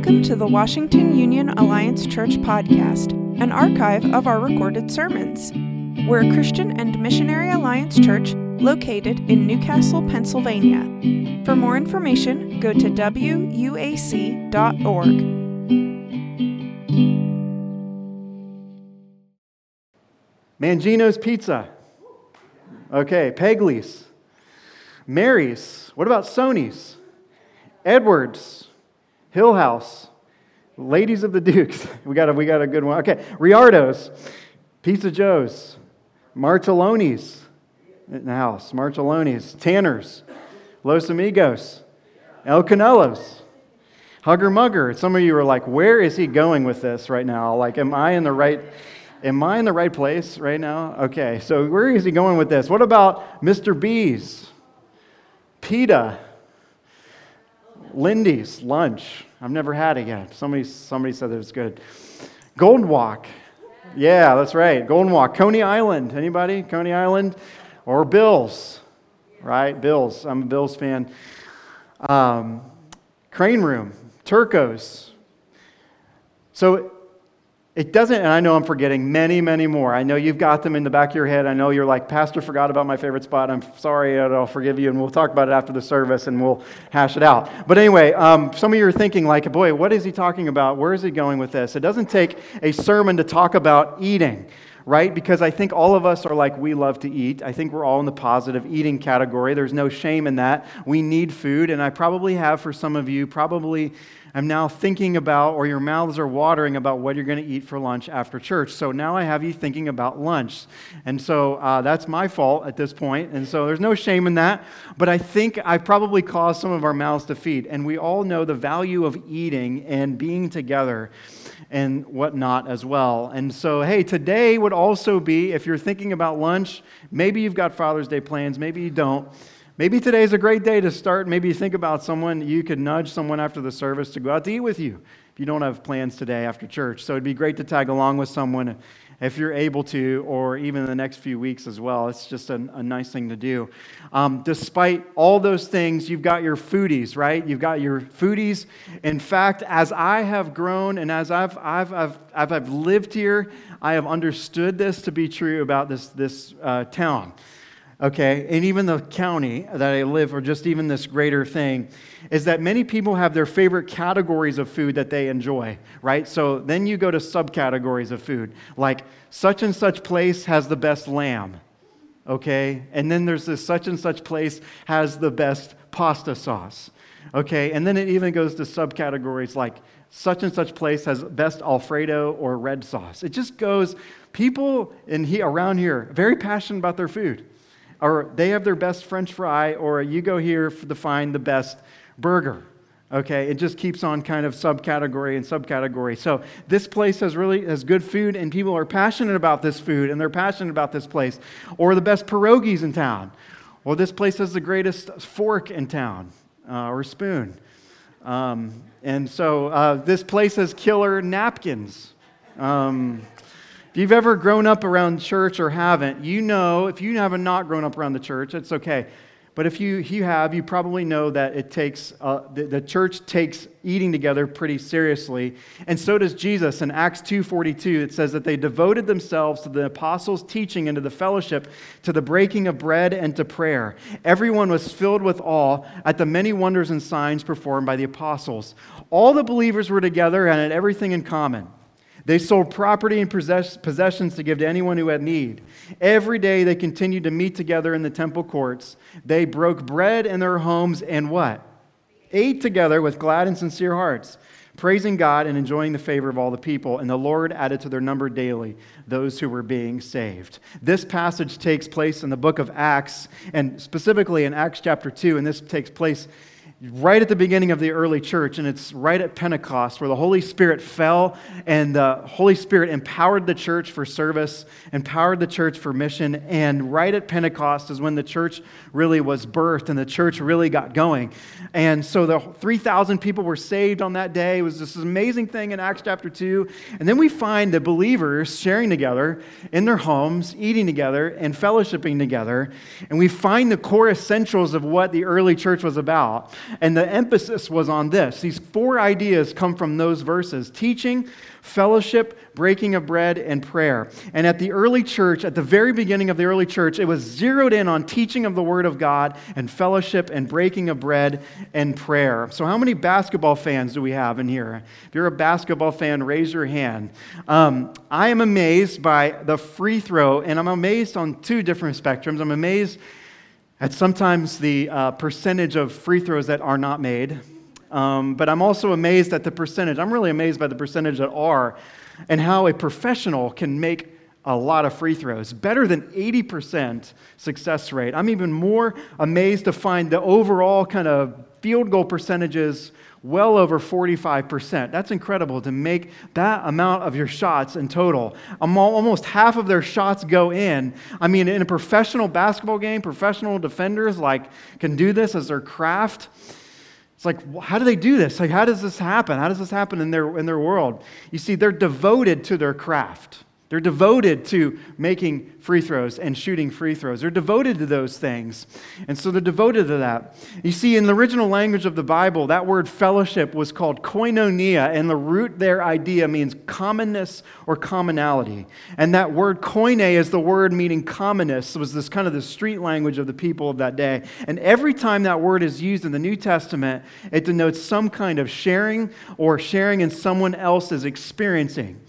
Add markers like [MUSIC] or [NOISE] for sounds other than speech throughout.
Welcome to the Washington Union Alliance Church podcast, an archive of our recorded sermons. We're a Christian and Missionary Alliance church located in New Castle, Pennsylvania. For more information, go to wuac.org. Mangino's Pizza. Okay, Pegley's. Mary's. What about Sony's? Edwards. Hill House. Ladies of the Dukes. [LAUGHS] We got a, we got a good one. Okay, Riardo's. Pizza Joe's. Marcelloni's in the house. Marcelloni's. Tanner's. Los Amigos. El Canelos. Hugger Mugger. Some of you are like, where is he going with this right now? Like, am I in the right am I in the right place right now? Okay, so where is he going with this? What about Mr. B's? PETA? Lindy's lunch. I've never had it yet. Somebody, somebody said it was good. Golden Walk. Yeah, that's right. Golden Walk. Coney Island. Anybody? Coney Island? Or Bills, right? Bills. I'm a Bills fan. Um, Crane Room. Turco's. So it doesn't, and I know I'm forgetting many, many more. I know you've got them in the back of your head. I know you're like, Pastor forgot about my favorite spot. I'm sorry, I'll forgive you, and we'll talk about it after the service and we'll hash it out. But anyway, um, some of you are thinking, like, boy, what is he talking about? Where is he going with this? It doesn't take a sermon to talk about eating right? Because I think all of us are like, we love to eat. I think we're all in the positive eating category. There's no shame in that. We need food, and I probably have for some of you, probably am now thinking about, or your mouths are watering about what you're going to eat for lunch after church. So now I have you thinking about lunch. And so uh, that's my fault at this point. And so there's no shame in that. But I think I probably caused some of our mouths to feed. And we all know the value of eating and being together and whatnot as well. And so, hey, today would also be, if you're thinking about lunch, maybe you've got Father's Day plans, maybe you don't. Maybe today is a great day to start. Maybe think about someone, you could nudge someone after the service to go out to eat with you if you don't have plans today after church. So it'd be great to tag along with someone if you're able to, or even in the next few weeks as well. It's just a, a nice thing to do. Um, despite all those things, you've got your foodies, right? You've got your foodies. In fact, as I have grown and as I've, I've, I've, I've, I've lived here, I have understood this to be true about this, this uh, town okay, and even the county that I live, or just even this greater thing, is that many people have their favorite categories of food that they enjoy, right? So then you go to subcategories of food, like such and such place has the best lamb, okay? And then there's this such and such place has the best pasta sauce, okay? And then it even goes to subcategories like such and such place has best Alfredo or red sauce. It just goes, people in he, around here, very passionate about their food or they have their best French fry, or you go here to find the best burger. Okay, it just keeps on kind of subcategory and subcategory. So this place has really has good food, and people are passionate about this food, and they're passionate about this place, or the best pierogies in town, or this place has the greatest fork in town, uh, or spoon. Um, and so uh, this place has killer napkins. Um, if you've ever grown up around church or haven't, you know, if you haven't not grown up around the church, it's okay. But if you, you have, you probably know that it takes, uh, the, the, church takes eating together pretty seriously. And so does Jesus. In Acts 2.42, it says that they devoted themselves to the apostles' teaching and to the fellowship, to the breaking of bread and to prayer. Everyone was filled with awe at the many wonders and signs performed by the apostles. All the believers were together and had everything in common. They sold property and possessions to give to anyone who had need. Every day they continued to meet together in the temple courts. They broke bread in their homes and what? Ate together with glad and sincere hearts, praising God and enjoying the favor of all the people. And the Lord added to their number daily those who were being saved. This passage takes place in the book of Acts, and specifically in Acts chapter 2, and this takes place right at the beginning of the early church, and it's right at Pentecost where the Holy Spirit fell and the Holy Spirit empowered the church for service, empowered the church for mission. And right at Pentecost is when the church really was birthed and the church really got going. And so the 3,000 people were saved on that day. It was this amazing thing in Acts chapter 2. And then we find the believers sharing together in their homes, eating together, and fellowshipping together. And we find the core essentials of what the early church was about. And the emphasis was on this. These four ideas come from those verses teaching, fellowship, breaking of bread, and prayer. And at the early church, at the very beginning of the early church, it was zeroed in on teaching of the Word of God and fellowship and breaking of bread and prayer. So, how many basketball fans do we have in here? If you're a basketball fan, raise your hand. Um, I am amazed by the free throw, and I'm amazed on two different spectrums. I'm amazed at sometimes the uh, percentage of free throws that are not made. Um, but I'm also amazed at the percentage. I'm really amazed by the percentage that are and how a professional can make a lot of free throws, better than 80% success rate. I'm even more amazed to find the overall kind of field goal percentages well over 45%. That's incredible to make that amount of your shots in total. Almost half of their shots go in. I mean, in a professional basketball game, professional defenders like can do this as their craft. It's like, how do they do this? Like, how does this happen? How does this happen in their, in their world? You see, they're devoted to their craft. They're devoted to making free throws and shooting free throws. They're devoted to those things. And so they're devoted to that. You see, in the original language of the Bible, that word fellowship was called koinonia, and the root there idea means commonness or commonality. And that word koine is the word meaning commonness. Was this kind of the street language of the people of that day. And every time that word is used in the New Testament, it denotes some kind of sharing or sharing in someone else's experiencing.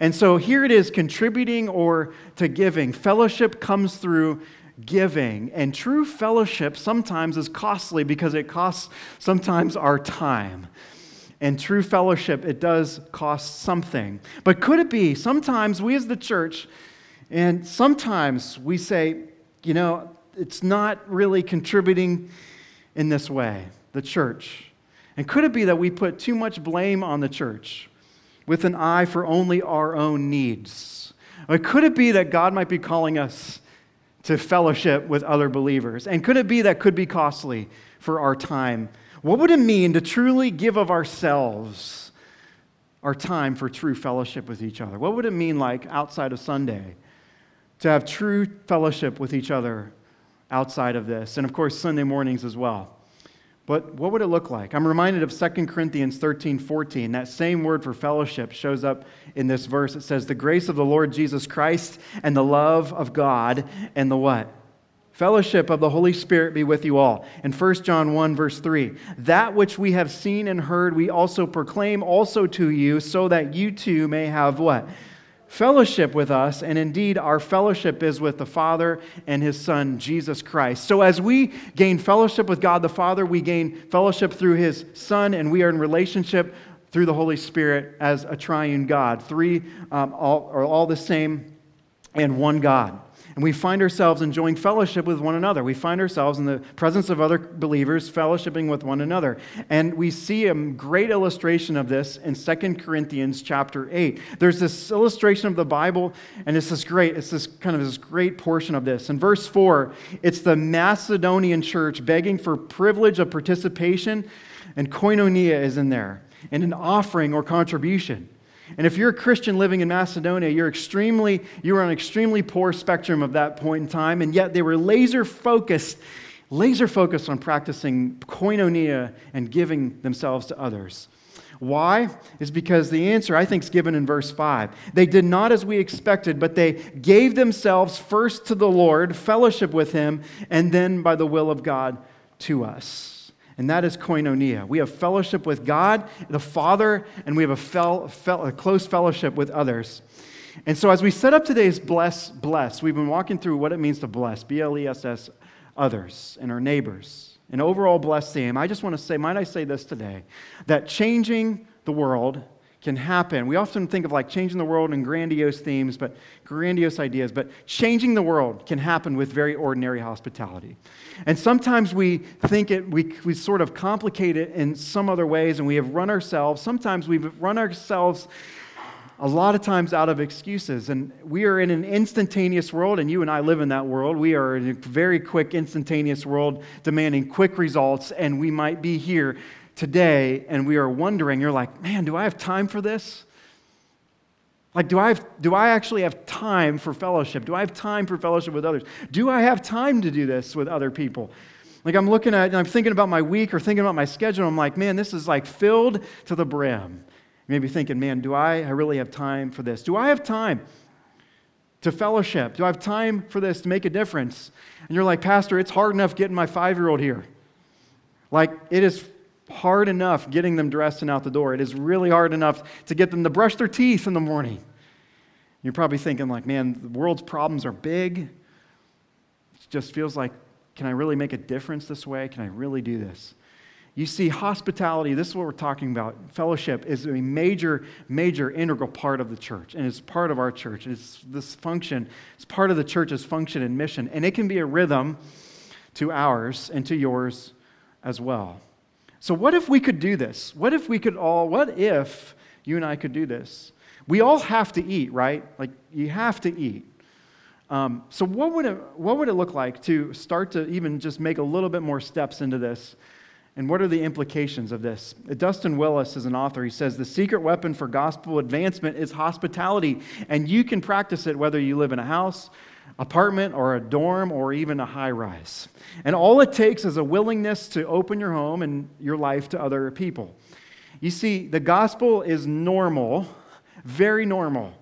And so here it is contributing or to giving. Fellowship comes through giving. And true fellowship sometimes is costly because it costs sometimes our time. And true fellowship, it does cost something. But could it be sometimes we as the church, and sometimes we say, you know, it's not really contributing in this way, the church. And could it be that we put too much blame on the church? With an eye for only our own needs? Or could it be that God might be calling us to fellowship with other believers? And could it be that could be costly for our time? What would it mean to truly give of ourselves, our time for true fellowship with each other? What would it mean like outside of Sunday to have true fellowship with each other outside of this? And of course, Sunday mornings as well. But what would it look like? I'm reminded of 2 Corinthians 13 14. That same word for fellowship shows up in this verse. It says, The grace of the Lord Jesus Christ and the love of God and the what? Fellowship of the Holy Spirit be with you all. In 1 John 1, verse 3, that which we have seen and heard, we also proclaim also to you, so that you too may have what? Fellowship with us, and indeed, our fellowship is with the Father and His Son, Jesus Christ. So, as we gain fellowship with God the Father, we gain fellowship through His Son, and we are in relationship through the Holy Spirit as a triune God. Three um, all, are all the same and one God. And we find ourselves enjoying fellowship with one another. We find ourselves in the presence of other believers, fellowshipping with one another. And we see a great illustration of this in 2 Corinthians chapter 8. There's this illustration of the Bible, and it's this great, it's this kind of this great portion of this. In verse 4, it's the Macedonian church begging for privilege of participation, and koinonia is in there, and an offering or contribution. And if you're a Christian living in Macedonia, you're extremely, you were on an extremely poor spectrum of that point in time, and yet they were laser focused, laser focused on practicing koinonia and giving themselves to others. Why? Is because the answer, I think, is given in verse 5. They did not as we expected, but they gave themselves first to the Lord, fellowship with Him, and then by the will of God to us and that is koinonia. We have fellowship with God, the Father, and we have a, fel- fel- a close fellowship with others. And so, as we set up today's bless, bless, we've been walking through what it means to bless, B L E S S, others and our neighbors. An overall blessed theme. I just want to say, might I say this today, that changing the world can happen. We often think of like changing the world in grandiose themes, but grandiose ideas, but changing the world can happen with very ordinary hospitality. And sometimes we think it, we, we sort of complicate it in some other ways, and we have run ourselves. Sometimes we've run ourselves a lot of times out of excuses. And we are in an instantaneous world, and you and I live in that world. We are in a very quick, instantaneous world demanding quick results, and we might be here today and we are wondering, you're like, man, do I have time for this? Like, do I, have, do I actually have time for fellowship? Do I have time for fellowship with others? Do I have time to do this with other people? Like I'm looking at, and I'm thinking about my week or thinking about my schedule. I'm like, man, this is like filled to the brim. You may be thinking, man, do I, I really have time for this? Do I have time to fellowship? Do I have time for this to make a difference? And you're like, Pastor, it's hard enough getting my five year old here. Like, it is hard enough getting them dressed and out the door. It is really hard enough to get them to brush their teeth in the morning. You're probably thinking, like, man, the world's problems are big. It just feels like, can I really make a difference this way? Can I really do this? You see, hospitality, this is what we're talking about. Fellowship is a major, major integral part of the church, and it's part of our church. It's this function, it's part of the church's function and mission, and it can be a rhythm to ours and to yours as well. So, what if we could do this? What if we could all, what if you and I could do this? We all have to eat, right? Like, you have to eat. Um, so, what would, it, what would it look like to start to even just make a little bit more steps into this? And what are the implications of this? Dustin Willis is an author. He says the secret weapon for gospel advancement is hospitality, and you can practice it whether you live in a house, apartment, or a dorm, or even a high rise. And all it takes is a willingness to open your home and your life to other people. You see, the gospel is normal, very normal.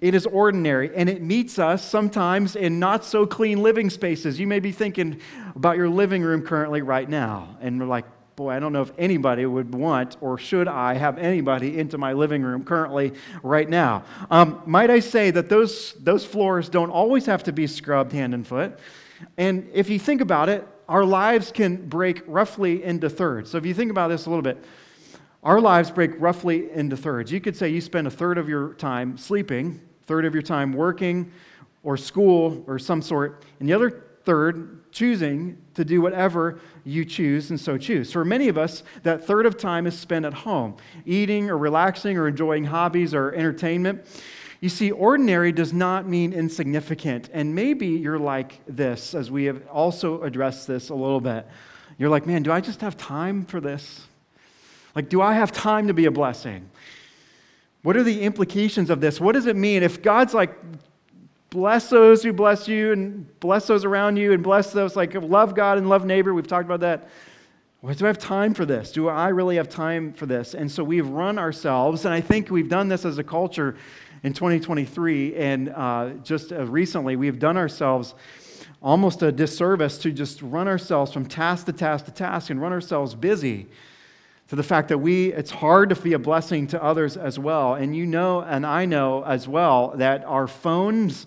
It is ordinary, and it meets us sometimes in not so clean living spaces. You may be thinking about your living room currently right now, and we're like, boy, I don't know if anybody would want or should I have anybody into my living room currently right now. Um, might I say that those, those floors don't always have to be scrubbed hand and foot. And if you think about it, our lives can break roughly into thirds. So if you think about this a little bit, our lives break roughly into thirds. You could say you spend a third of your time sleeping, third of your time working or school or some sort, and the other third choosing to do whatever you choose and so choose. For many of us, that third of time is spent at home, eating or relaxing or enjoying hobbies or entertainment. You see, ordinary does not mean insignificant. And maybe you're like this, as we have also addressed this a little bit. You're like, man, do I just have time for this? Like, do I have time to be a blessing? What are the implications of this? What does it mean if God's like, bless those who bless you and bless those around you and bless those, like, love God and love neighbor? We've talked about that. Do I have time for this? Do I really have time for this? And so we've run ourselves, and I think we've done this as a culture in 2023. And uh, just uh, recently, we've done ourselves almost a disservice to just run ourselves from task to task to task and run ourselves busy to the fact that we it's hard to be a blessing to others as well and you know and i know as well that our phones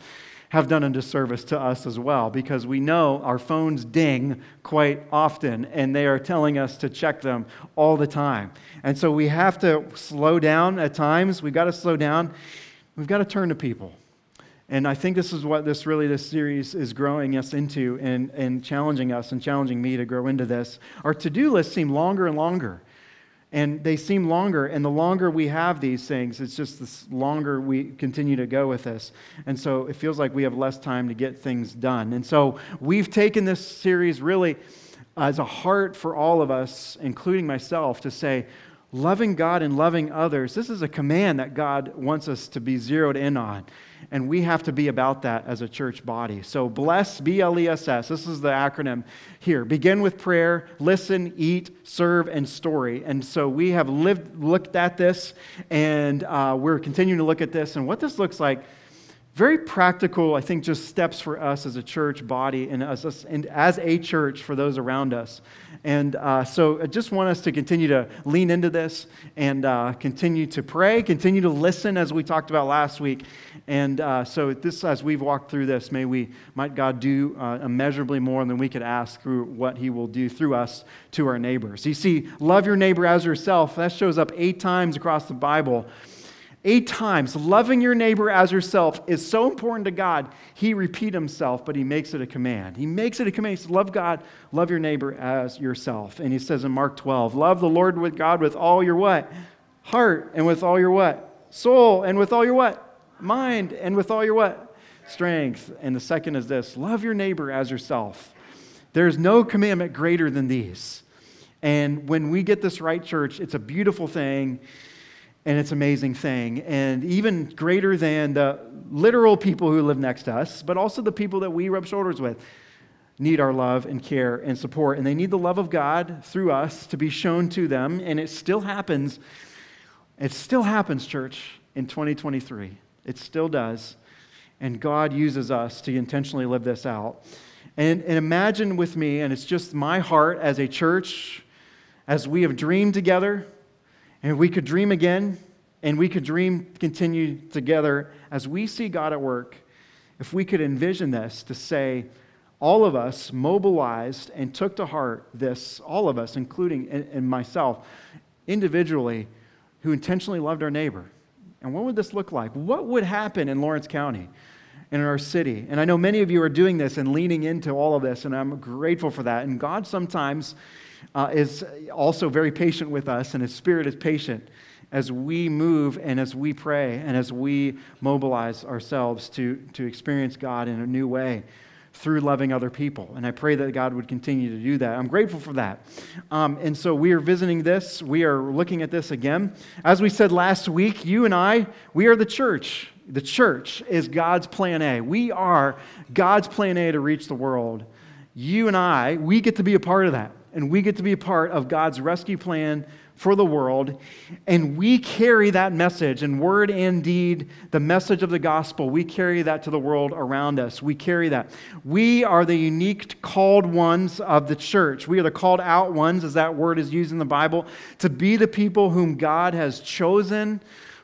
have done a disservice to us as well because we know our phones ding quite often and they are telling us to check them all the time and so we have to slow down at times we've got to slow down We've got to turn to people. And I think this is what this really, this series is growing us into and, and challenging us and challenging me to grow into this. Our to do lists seem longer and longer. And they seem longer. And the longer we have these things, it's just the longer we continue to go with this. And so it feels like we have less time to get things done. And so we've taken this series really as a heart for all of us, including myself, to say, loving God and loving others, this is a command that God wants us to be zeroed in on. And we have to be about that as a church body. So, bless, B L E S S, this is the acronym here. Begin with prayer, listen, eat, serve, and story. And so, we have lived, looked at this, and uh, we're continuing to look at this and what this looks like. Very practical, I think, just steps for us as a church body and as, and as a church for those around us. And uh, so I just want us to continue to lean into this and uh, continue to pray, continue to listen as we talked about last week. And uh, so this, as we've walked through this, may we, might God do uh, immeasurably more than we could ask through what he will do through us to our neighbors. You see, love your neighbor as yourself. That shows up eight times across the Bible. Eight times, loving your neighbor as yourself is so important to God. He repeat himself, but he makes it a command. He makes it a command. He says, Love God, love your neighbor as yourself. And he says in Mark 12, Love the Lord with God with all your what? Heart, and with all your what? Soul, and with all your what? Mind, and with all your what? Strength. And the second is this love your neighbor as yourself. There's no commandment greater than these. And when we get this right, church, it's a beautiful thing and it's an amazing thing. And even greater than the literal people who live next to us, but also the people that we rub shoulders with. need our love and care and support, and they need the love of God through us to be shown to them, and it still happens. It still happens, church, in 2023. It still does. And God uses us to intentionally live this out. And, and imagine with me, and it's just my heart as a church, as we have dreamed together, and we could dream again, and we could dream continue together as we see God at work. If we could envision this to say, all of us mobilized and took to heart this, all of us, including and myself, individually, who intentionally loved our neighbor. And what would this look like? What would happen in Lawrence County? and in our city. And I know many of you are doing this and leaning into all of this, and I'm grateful for that. And God sometimes uh, is also very patient with us, and His Spirit is patient as we move and as we pray and as we mobilize ourselves to, to experience God in a new way through loving other people. And I pray that God would continue to do that. I'm grateful for that. Um, and so we are visiting this. We are looking at this again. As we said last week, you and I, we are the church. The church is God's plan A. We are God's plan A to reach the world. You and I, we get to be a part of that. And we get to be a part of God's rescue plan for the world. And we carry that message in word and deed, the message of the gospel. We carry that to the world around us. We carry that. We are the unique called ones of the church. We are the called out ones, as that word is used in the Bible, to be the people whom God has chosen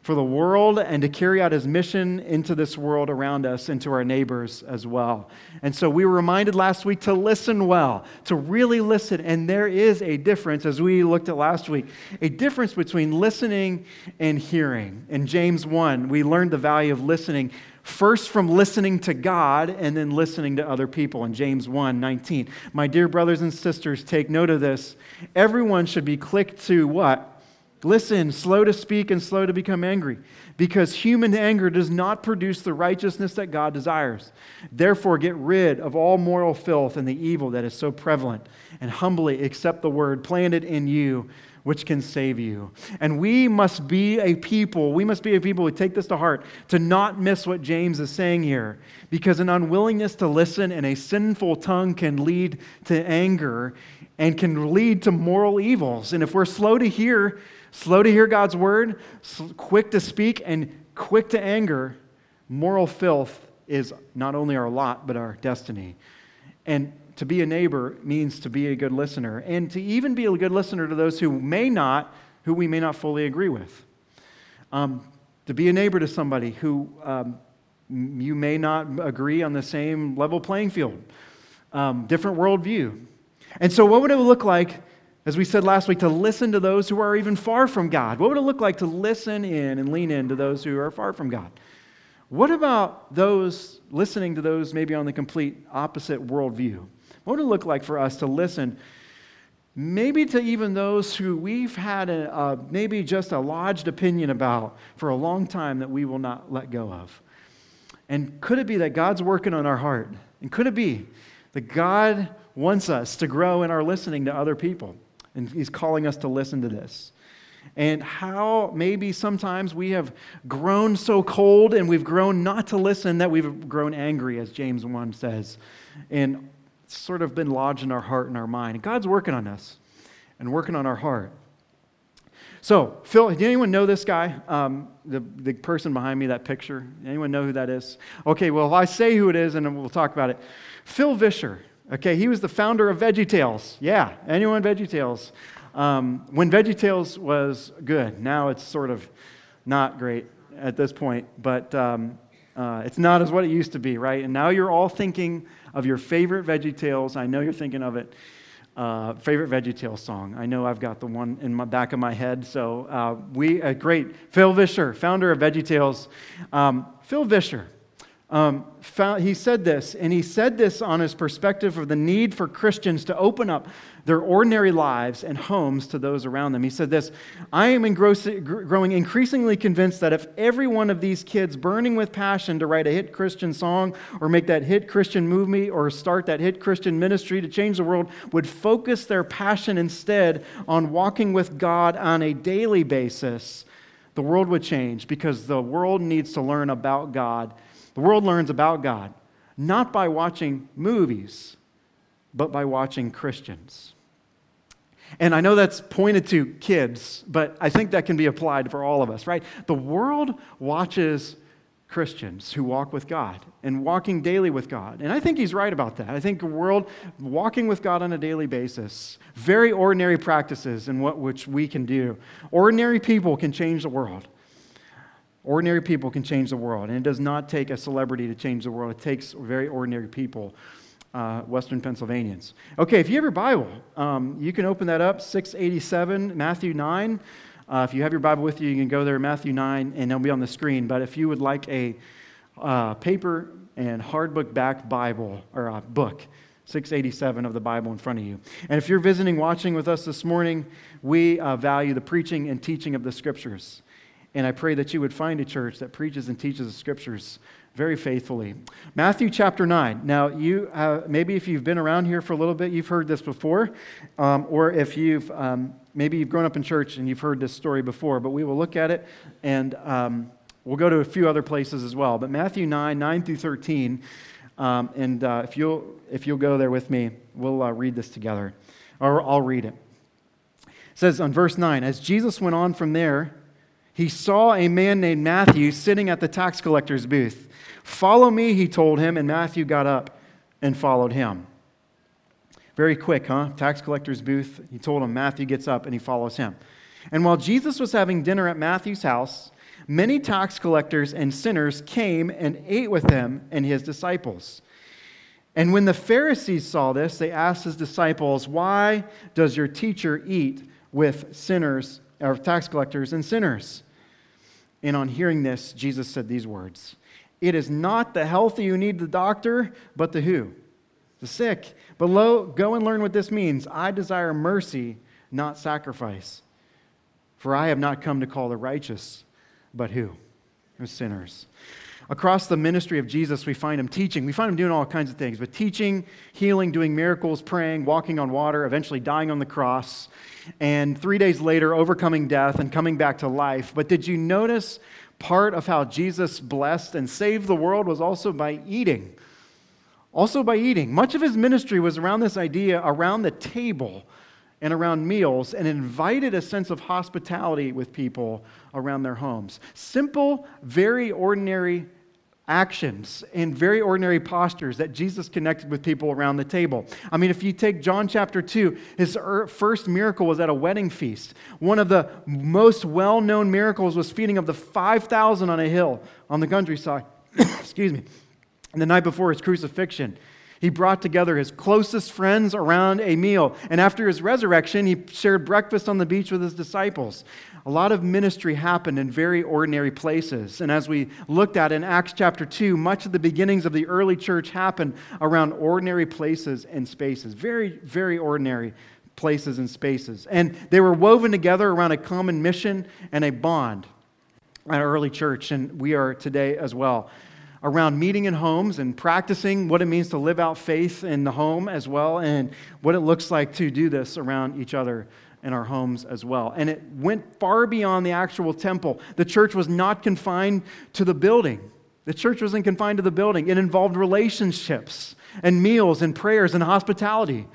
for the world and to carry out his mission into this world around us and to our neighbors as well. And so we were reminded last week to listen well, to really listen. And there is a difference, as we looked at last week, a difference between listening and hearing. In James 1, we learned the value of listening first from listening to God and then listening to other people in James 1 19. My dear brothers and sisters, take note of this. Everyone should be quick to what? Listen, slow to speak and slow to become angry, because human anger does not produce the righteousness that God desires. Therefore, get rid of all moral filth and the evil that is so prevalent, and humbly accept the word planted in you, which can save you. And we must be a people, we must be a people who take this to heart, to not miss what James is saying here, because an unwillingness to listen and a sinful tongue can lead to anger and can lead to moral evils. And if we're slow to hear, slow to hear God's word, quick to speak, and quick to anger, moral filth is not only our lot, but our destiny. And to be a neighbor means to be a good listener, and to even be a good listener to those who may not, who we may not fully agree with. Um, to be a neighbor to somebody who um, you may not agree on the same level playing field, um, different worldview. And so, what would it look like as we said last week, to listen to those who are even far from God. What would it look like to listen in and lean in to those who are far from God? What about those listening to those maybe on the complete opposite worldview? What would it look like for us to listen maybe to even those who we've had a, a, maybe just a lodged opinion about for a long time that we will not let go of? And could it be that God's working on our heart? And could it be that God wants us to grow in our listening to other people? And he's calling us to listen to this. And how maybe sometimes we have grown so cold and we've grown not to listen that we've grown angry, as James 1 says, and sort of been lodged in our heart and our mind. And God's working on us and working on our heart. So, Phil, did anyone know this guy? Um, the, the person behind me, that picture? Anyone know who that is? Okay, well, I say who it is, and we'll talk about it. Phil Vischer. Okay, he was the founder of VeggieTales. Yeah, anyone VeggieTales? Um, when VeggieTales was good, now it's sort of not great at this point, but um, uh, it's not as what it used to be, right? And now you're all thinking of your favorite VeggieTales. I know you're thinking of it. Uh, favorite VeggieTales song. I know I've got the one in my back of my head. So uh, we, uh, great, Phil Vischer, founder of VeggieTales. Um, Phil Vischer um, found, he said this, and he said this on his perspective of the need for Christians to open up their ordinary lives and homes to those around them. He said this I am growing increasingly convinced that if every one of these kids burning with passion to write a hit Christian song or make that hit Christian movie or start that hit Christian ministry to change the world would focus their passion instead on walking with God on a daily basis, the world would change because the world needs to learn about God the world learns about God not by watching movies, but by watching Christians. And I know that's pointed to kids, but I think that can be applied for all of us, right? The world watches Christians who walk with God and walking daily with God. And I think he's right about that. I think the world walking with God on a daily basis, very ordinary practices in what which we can do. Ordinary people can change the world. Ordinary people can change the world. And it does not take a celebrity to change the world, it takes very ordinary people. Uh, Western Pennsylvanians. Okay, if you have your Bible, um, you can open that up, 687, Matthew 9. Uh, if you have your Bible with you, you can go there, Matthew 9, and it'll be on the screen. But if you would like a uh, paper and hardbook back Bible, or a book, 687 of the Bible in front of you. And if you're visiting, watching with us this morning, we uh, value the preaching and teaching of the Scriptures. And I pray that you would find a church that preaches and teaches the Scriptures very faithfully. Matthew chapter 9. Now, you uh, maybe if you've been around here for a little bit, you've heard this before, um, or if you've um, maybe you've grown up in church and you've heard this story before, but we will look at it and um, we'll go to a few other places as well. But Matthew 9, 9 through 13, um, and uh, if, you'll, if you'll go there with me, we'll uh, read this together. Or I'll read it. It says on verse 9 As Jesus went on from there, he saw a man named Matthew sitting at the tax collector's booth. Follow me, he told him, and Matthew got up and followed him. Very quick, huh? Tax collector's booth. He told him, Matthew gets up and he follows him. And while Jesus was having dinner at Matthew's house, many tax collectors and sinners came and ate with him and his disciples. And when the Pharisees saw this, they asked his disciples, Why does your teacher eat with sinners, or tax collectors and sinners? And on hearing this, Jesus said these words It is not the healthy who need the doctor, but the who? The sick. But lo, go and learn what this means. I desire mercy, not sacrifice. For I have not come to call the righteous, but who? The sinners. Across the ministry of Jesus, we find him teaching. We find him doing all kinds of things, but teaching, healing, doing miracles, praying, walking on water, eventually dying on the cross, and three days later, overcoming death and coming back to life. But did you notice part of how Jesus blessed and saved the world was also by eating? Also by eating. Much of his ministry was around this idea around the table and around meals and invited a sense of hospitality with people around their homes. Simple, very ordinary actions and very ordinary postures that Jesus connected with people around the table. I mean, if you take John chapter 2, his er, first miracle was at a wedding feast. One of the most well known miracles was feeding of the 5,000 on a hill on the countryside. [COUGHS] Excuse me. The night before his crucifixion, he brought together his closest friends around a meal. And after his resurrection, he shared breakfast on the beach with his disciples. A lot of ministry happened in very ordinary places. And as we looked at in Acts chapter 2, much of the beginnings of the early church happened around ordinary places and spaces. Very, very ordinary places and spaces. And they were woven together around a common mission and a bond. Our early church, and we are today as well around meeting in homes and practicing what it means to live out faith in the home as well, and what it looks like to do this around each other in our homes as well. And it went far beyond the actual temple. The church was not confined to the building. The church wasn't confined to the building. It involved relationships and meals and prayers and hospitality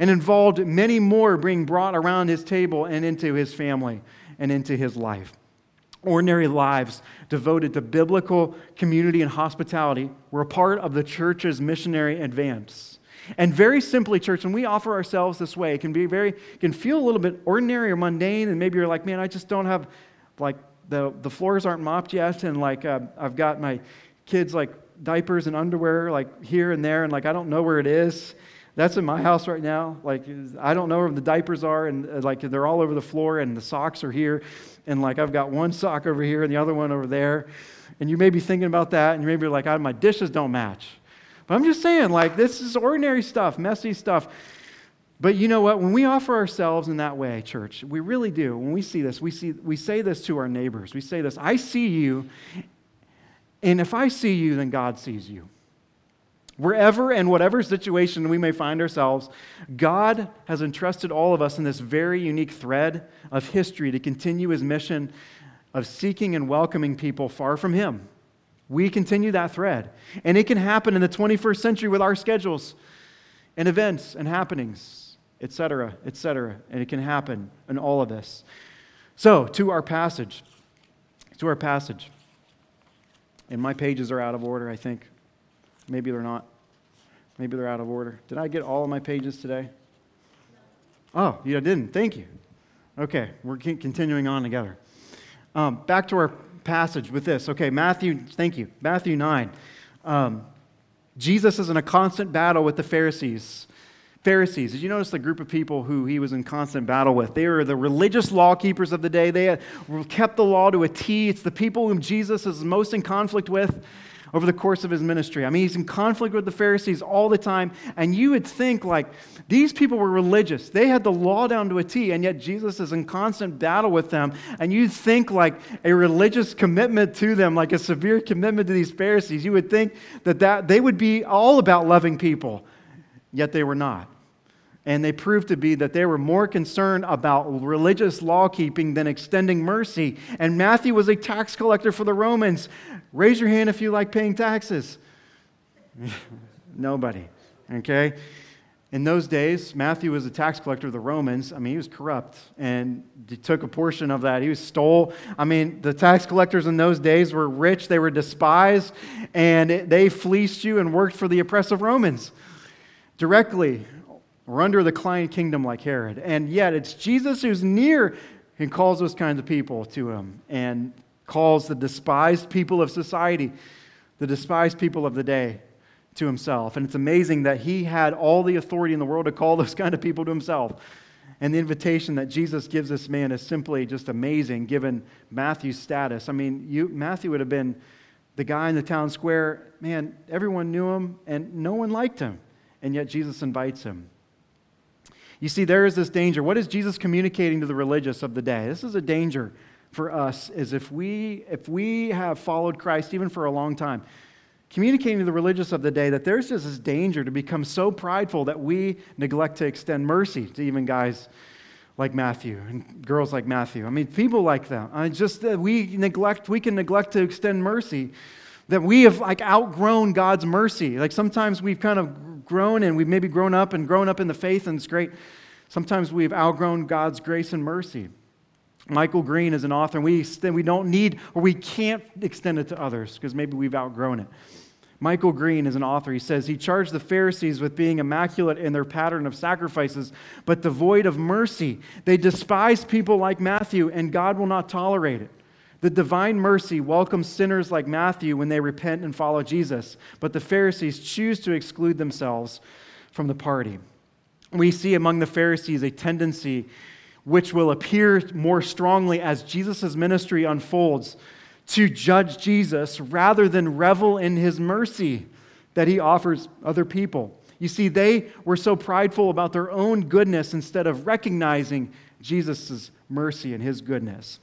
and involved many more being brought around his table and into his family and into his life ordinary lives devoted to biblical community and hospitality were a part of the church's missionary advance. And very simply, church, when we offer ourselves this way, it can be very, can feel a little bit ordinary or mundane, and maybe you're like, man, I just don't have, like, the, the floors aren't mopped yet, and like, uh, I've got my kids, like, diapers and underwear, like, here and there, and like, I don't know where it is. That's in my house right now. Like, I don't know where the diapers are, and uh, like, they're all over the floor, and the socks are here and like I've got one sock over here and the other one over there. And you may be thinking about that, and you may be like, oh, my dishes don't match. But I'm just saying, like, this is ordinary stuff, messy stuff. But you know what? When we offer ourselves in that way, church, we really do. When we see this, we, see, we say this to our neighbors. We say this I see you, and if I see you, then God sees you. Wherever and whatever situation we may find ourselves, God has entrusted all of us in this very unique thread of history to continue his mission of seeking and welcoming people far from him. We continue that thread. And it can happen in the 21st century with our schedules. and events and happenings, etc., etc. And it can happen in all of this. So, to our passage. To our passage. And my pages are out of order, I think. Maybe they're not. Maybe they're out of order. Did I get all of my pages today? Oh, you didn't. Thank you. Okay, we're continuing on together. Um, back to our passage with this. Okay, Matthew, thank you. Matthew 9. Um, Jesus is in a constant battle with the Pharisees. Pharisees, did you notice the group of people who he was in constant battle with? They were the religious law keepers of the day. They kept the law to a T. It's the people whom Jesus is most in conflict with over the course of his ministry. I mean, he's in conflict with the Pharisees all the time. And you would think, like, these people were religious. They had the law down to a T, and yet Jesus is in constant battle with them. And you'd think, like, a religious commitment to them, like a severe commitment to these Pharisees. You would think that, that they would be all about loving people, yet they were not. And they proved to be that they were more concerned about religious law keeping than extending mercy. And Matthew was a tax collector for the Romans. Raise your hand if you like paying taxes. Nobody. Okay? In those days, Matthew was a tax collector of the Romans. I mean, he was corrupt and he took a portion of that. He was stole. I mean, the tax collectors in those days were rich, they were despised, and they fleeced you and worked for the oppressive Romans directly or under the client kingdom like Herod. And yet, it's Jesus who's near and calls those kinds of people to him and calls the despised people of society, the despised people of the day, to himself. And it's amazing that he had all the authority in the world to call [LAUGHS] those kind of people to himself. And the invitation that Jesus gives this man is simply just amazing given Matthew's status. I mean, you, Matthew would have been the guy in the town square. Man, everyone knew him and no one liked him. And yet Jesus invites him. You see, there is this danger. What is Jesus communicating to the religious of the day? This is a danger for us is if we if we have followed Christ even for a long time, communicating to the religious of the day that there's just this danger to become so prideful that we neglect to extend mercy to even guys like Matthew and girls like Matthew. I mean, people like them. I just that we neglect we can neglect to extend mercy that we have like outgrown God's mercy. Like sometimes we've kind of grown and we've maybe grown up and grown up in the faith, and it's great. Sometimes we've outgrown God's grace and mercy. Michael Green is an author, and we, we don't need or we can't extend it to others because maybe we've outgrown it. Michael Green is an author. He says he charged the Pharisees with being immaculate in their pattern of sacrifices, but devoid of mercy. They despise people like Matthew, and God will not tolerate it. The divine mercy welcomes sinners like Matthew when they repent and follow Jesus, but the Pharisees choose to exclude themselves from the party. We see among the Pharisees a tendency which will appear more strongly as Jesus' ministry unfolds to judge Jesus rather than revel in his mercy that he offers other people. You see, they were so prideful about their own goodness instead of recognizing Jesus' mercy and his goodness.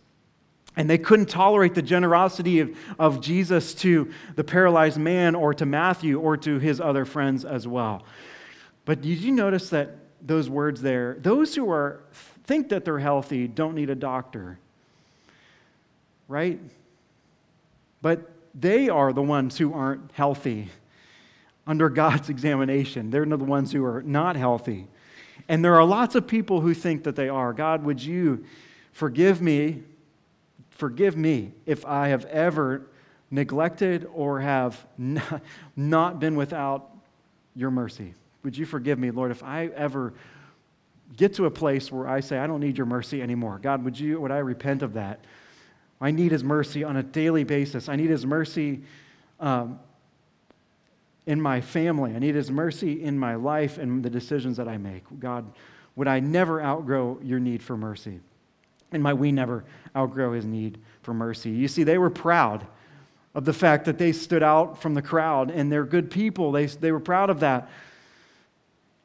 And they couldn't tolerate the generosity of, of Jesus to the paralyzed man or to Matthew or to his other friends as well. But did you notice that those words there, those who are, think that they're healthy don't need a doctor, right? But they are the ones who aren't healthy under God's examination. They're the ones who are not healthy. And there are lots of people who think that they are. God, would you forgive me Forgive me if I have ever neglected or have [LAUGHS] not been without your mercy. Would you forgive me, Lord, if I ever get to a place where I say, I don't need your mercy anymore? God, would you, would I repent of that? I need his mercy on a daily basis. I need his mercy um, in my family. I need his mercy in my life and the decisions that I make. God, would I never outgrow your need for mercy? And might we never outgrow his need for mercy. You see, they were proud of the fact that they stood out from the crowd and they're good people. They, they were proud of that.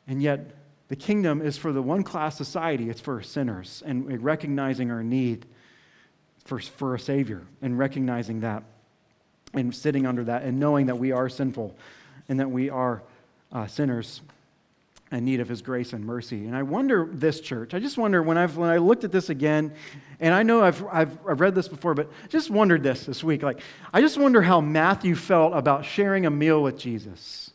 And yet, the kingdom is for the one class society, it's for sinners, and recognizing our need for, for a Savior, and recognizing that, and sitting under that, and knowing that we are sinful and that we are uh, sinners in need of his grace and mercy. And I wonder this church, I just wonder when, I've, when I looked at this again, and I know I've, I've, I've read this before, but just wondered this this week. Like, I just wonder how Matthew felt about sharing a meal with Jesus.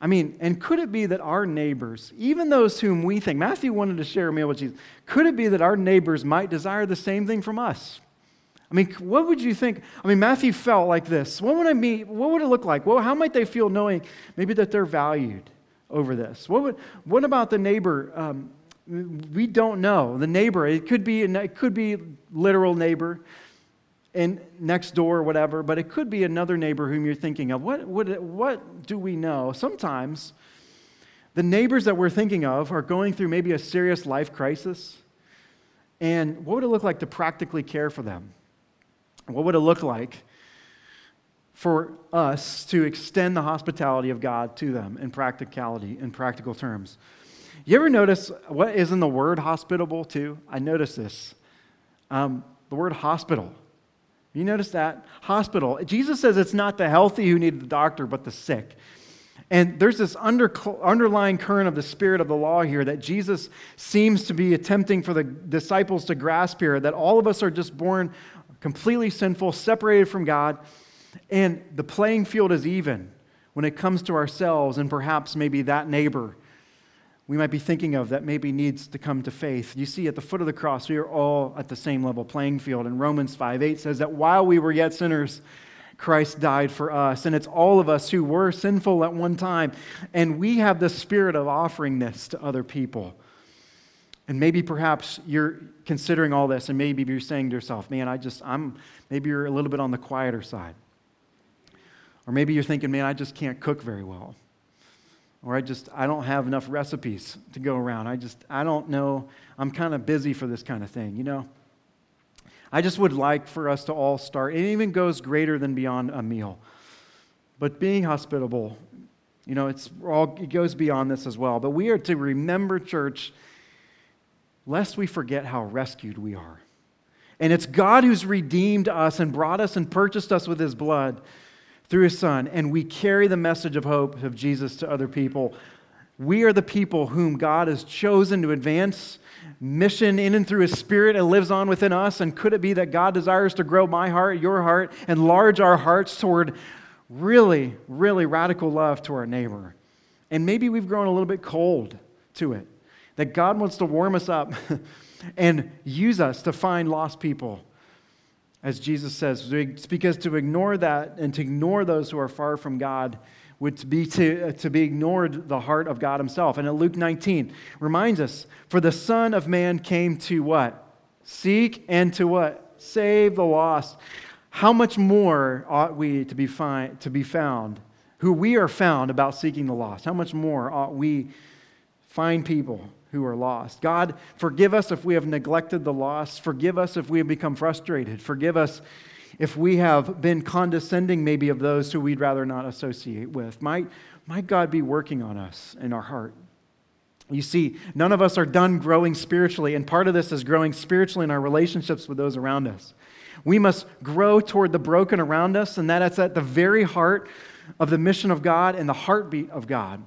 I mean, and could it be that our neighbors, even those whom we think, Matthew wanted to share a meal with Jesus, could it be that our neighbors might desire the same thing from us? I mean, what would you think? I mean, Matthew felt like this. What would I mean? What would it look like? Well, how might they feel knowing maybe that they're valued over this? What, would, what about the neighbor? Um, we don't know. The neighbor, it could be, it could be literal neighbor and next door or whatever, but it could be another neighbor whom you're thinking of. What, what, what do we know? Sometimes the neighbors that we're thinking of are going through maybe a serious life crisis. And what would it look like to practically care for them? What would it look like for us to extend the hospitality of God to them in practicality, in practical terms? You ever notice what is in the word hospitable too? I notice this. Um, the word hospital. You notice that? Hospital. Jesus says it's not the healthy who need the doctor, but the sick. And there's this under, underlying current of the spirit of the law here that Jesus seems to be attempting for the disciples to grasp here that all of us are just born completely sinful, separated from God, and the playing field is even when it comes to ourselves and perhaps maybe that neighbor we might be thinking of that maybe needs to come to faith. You see, at the foot of the cross, we are all at the same level playing field. And Romans 5 8 says that while we were yet sinners, Christ died for us. And it's all of us who were sinful at one time. And we have the spirit of offering this to other people. And maybe perhaps you're considering all this, and maybe you're saying to yourself, man, I just, I'm, maybe you're a little bit on the quieter side. Or maybe you're thinking, man, I just can't cook very well or I just I don't have enough recipes to go around. I just I don't know. I'm kind of busy for this kind of thing, you know. I just would like for us to all start. It even goes greater than beyond a meal. But being hospitable, you know, it's all it goes beyond this as well. But we are to remember church lest we forget how rescued we are. And it's God who's redeemed us and brought us and purchased us with his blood through his son, and we carry the message of hope of Jesus to other people. We are the people whom God has chosen to advance mission in and through his spirit and lives on within us. And could it be that God desires to grow my heart, your heart, enlarge our hearts toward really, really radical love to our neighbor? And maybe we've grown a little bit cold to it. That God wants to warm us up [LAUGHS] and use us to find lost people as Jesus says, because to ignore that and to ignore those who are far from God would be to, uh, to be ignored the heart of God himself. And in Luke 19 reminds us, for the Son of Man came to what? Seek and to what? Save the lost. How much more ought we to be, find, to be found, who we are found about seeking the lost? How much more ought we find people who are lost. God, forgive us if we have neglected the lost. Forgive us if we have become frustrated. Forgive us if we have been condescending, maybe, of those who we'd rather not associate with. Might, might God be working on us in our heart? You see, none of us are done growing spiritually, and part of this is growing spiritually in our relationships with those around us. We must grow toward the broken around us, and that is at the very heart of the mission of God and the heartbeat of God.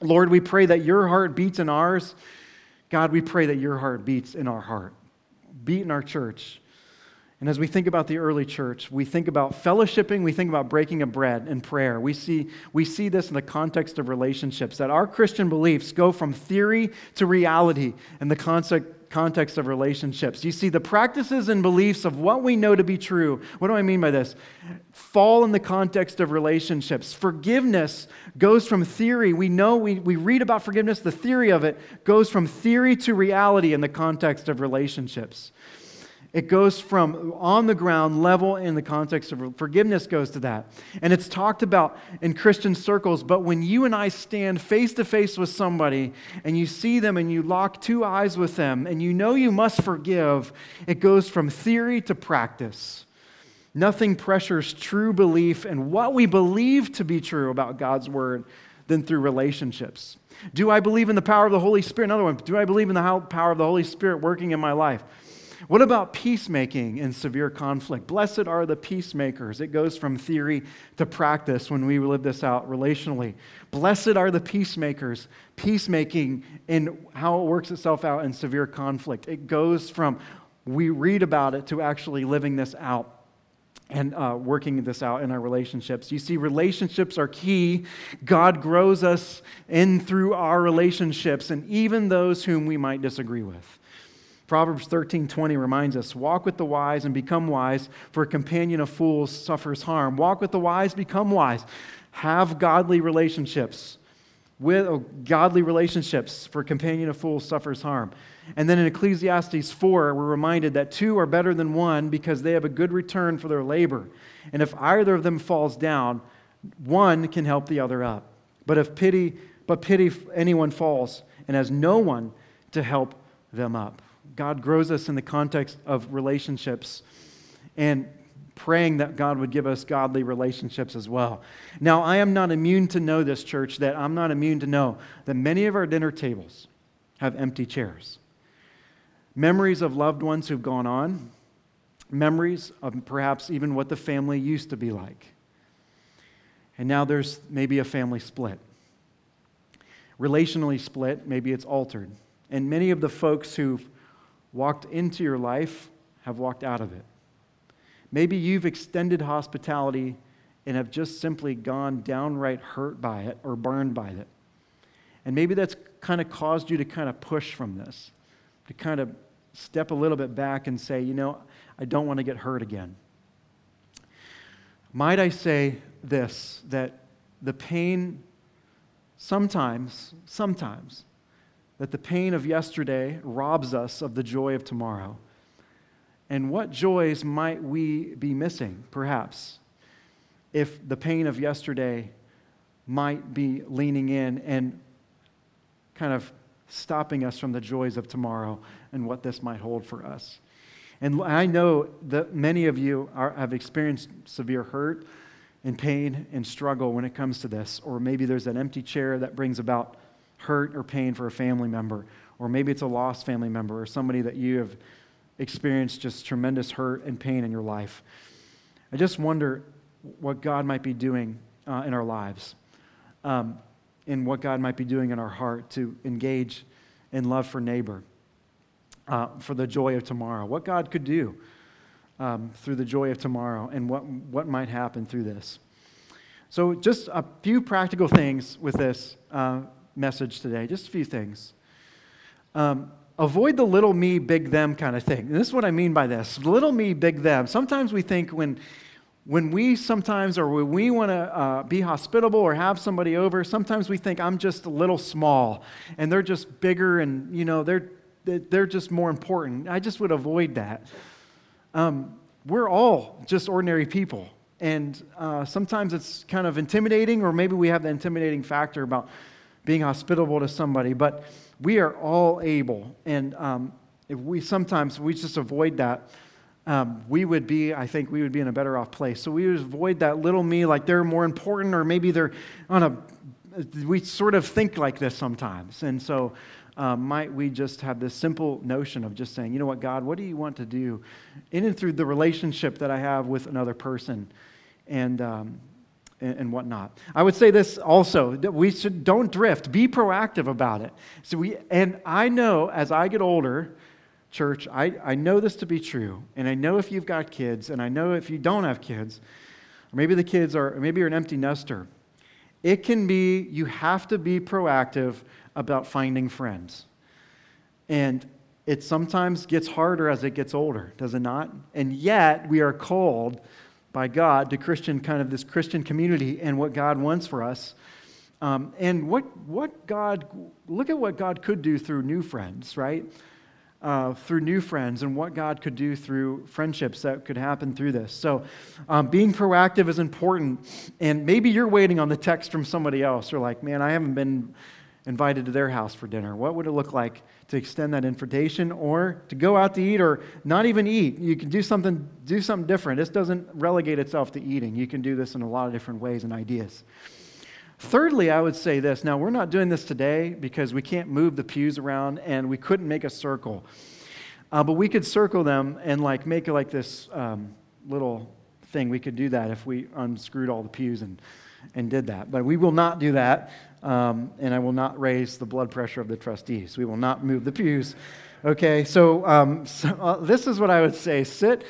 Lord, we pray that your heart beats in ours. God, we pray that your heart beats in our heart, beat in our church. And as we think about the early church, we think about fellowshipping, we think about breaking of bread and prayer. We see, we see this in the context of relationships, that our Christian beliefs go from theory to reality in the concept, context of relationships. You see, the practices and beliefs of what we know to be true, what do I mean by this? Fall in the context of relationships. Forgiveness goes from theory. We know, we, we read about forgiveness, the theory of it goes from theory to reality in the context of relationships. It goes from on the ground level in the context of forgiveness, goes to that. And it's talked about in Christian circles, but when you and I stand face to face with somebody and you see them and you lock two eyes with them and you know you must forgive, it goes from theory to practice. Nothing pressures true belief and what we believe to be true about God's word than through relationships. Do I believe in the power of the Holy Spirit? Another one, do I believe in the power of the Holy Spirit working in my life? What about peacemaking in severe conflict? Blessed are the peacemakers. It goes from theory to practice when we live this out relationally. Blessed are the peacemakers. Peacemaking in how it works itself out in severe conflict. It goes from we read about it to actually living this out. and uh, working this out in our relationships. You see, relationships are key. God grows us in through our relationships, and even those whom we might disagree with. Proverbs 13:20 reminds us, "Walk with the wise and become wise, for a companion of fools suffers harm." Walk with the wise, become wise. Have godly relationships. With oh, godly relationships, for a companion of fools suffers harm. And then in Ecclesiastes 4, we're reminded that two are better than one because they have a good return for their labor. And if either of them falls down, one can help the other up. But if pity, but pity anyone falls and has no one to help them up. God grows us in the context of relationships and praying that God would give us godly relationships as well. Now, I am not immune to know this, church, that I'm not immune to know that many of our dinner tables have empty chairs memories of loved ones who've gone on, memories of perhaps even what the family used to be like. And now there's maybe a family split. Relationally split, maybe it's altered. And many of the folks who've walked into your life have walked out of it. Maybe you've extended hospitality and have just simply gone downright hurt by it or burned by it. And maybe that's kind of caused you to kind of push from this, to kind of step a little bit back and say, you know, I don't want to get hurt again. Might I say this that the pain sometimes, sometimes, that the pain of yesterday robs us of the joy of tomorrow. And what joys might we be missing, perhaps, if the pain of yesterday might be leaning in and kind of stopping us from the joys of tomorrow and what this might hold for us. And I know that many of you are, have experienced severe hurt and pain and struggle when it comes to this. Or maybe there's an empty chair that brings about hurt or pain for a family member. Or maybe it's a lost family member or somebody that you have experienced just tremendous hurt and pain in your life. I just wonder what God might be doing uh, in our lives. Um, in what God might be doing in our heart to engage in love for neighbor, uh, for the joy of tomorrow. What God could do um, through the joy of tomorrow and what, what might happen through this. So, just a few practical things with this uh, message today, just a few things. Um, avoid the little me, big them kind of thing. And this is what I mean by this little me, big them. Sometimes we think when when we sometimes, or when we want to uh, be hospitable or have somebody over, sometimes we think I'm just a little small and they're just bigger and, you know, they're, they're just more important. I just would avoid that. Um, we're all just ordinary people. And uh, sometimes it's kind of intimidating, or maybe we have the intimidating factor about being hospitable to somebody, but we are all able. And um, if we sometimes we just avoid that um, we would be, I think, we would be in a better off place. So we would avoid that little me like they're more important, or maybe they're on a, we sort of think like this sometimes. And so um, might we just have this simple notion of just saying, you know what, God, what do you want to do in and through the relationship that I have with another person and, um, and, whatnot? I would say this also that we should don't drift, be proactive about it. So we, and I know as I get older, church, I, I know this to be true. And I know if you've got kids, and I know if you don't have kids, or maybe the kids are, maybe you're an empty nester, it can be, you have to be proactive about finding friends. And it sometimes gets harder as it gets older, does it not? And yet, we are called by God to Christian, kind of this Christian community and what God wants for us. Um, and what, what God, look at what God could do through new friends, right? uh, through new friends and what God could do through friendships that could happen through this. So, um, being proactive is important. And maybe you're waiting on the text from somebody else. You're like, man, I haven't been invited to their house for dinner. What would it look like to extend that invitation or to go out to eat or not even eat? You can do something, do something different. This doesn't relegate itself to eating. You can do this in a lot of different ways and ideas. Thirdly, I would say this. Now, we're not doing this today because we can't move the pews around and we couldn't make a circle. Uh, but we could circle them and like make like this um, little thing. We could do that if we unscrewed all the pews and, and did that. But we will not do that. Um, and I will not raise the blood pressure of the trustees. We will not move the pews. Okay, so, um, [LAUGHS] so uh, this is what I would say sit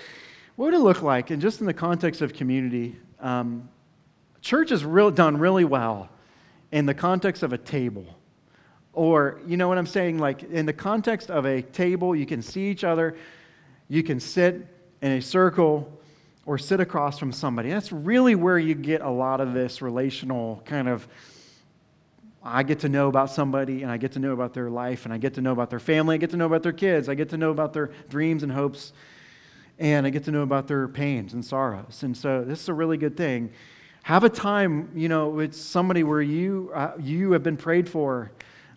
What would it look like, and just in the context of community? Um, church has real, done really well in the context of a table. Or, you know what I'm saying? Like, in the context of a table, you can see each other, you can sit in a circle, or sit across from somebody. That's really where you get a lot of this relational kind of I get to know about somebody and I get to know about their life and I get to know about their family, I get to know about their kids, I get to know about their dreams and hopes, and I get to know about their pains and sorrows. And so this is a really good thing. Have a time, you know, with somebody where you, uh, you have been prayed for,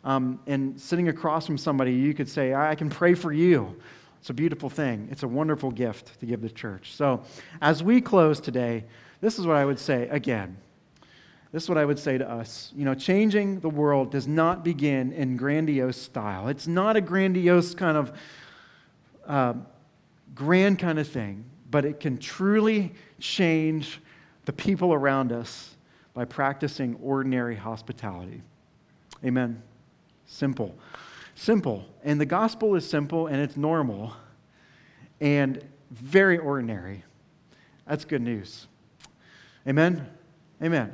um, and sitting across from somebody, you could say, I can pray for you. It's a beautiful thing. It's a wonderful gift to give the church. So, as we close today, this is what I would say again. This is what I would say to us. You know, changing the world does not begin in grandiose style. It's not a grandiose kind of uh, grand kind of thing, but it can truly change the people around us by practicing ordinary hospitality. Amen. Simple. Simple. And the gospel is simple and it's normal and very ordinary. That's good news. Amen. Amen.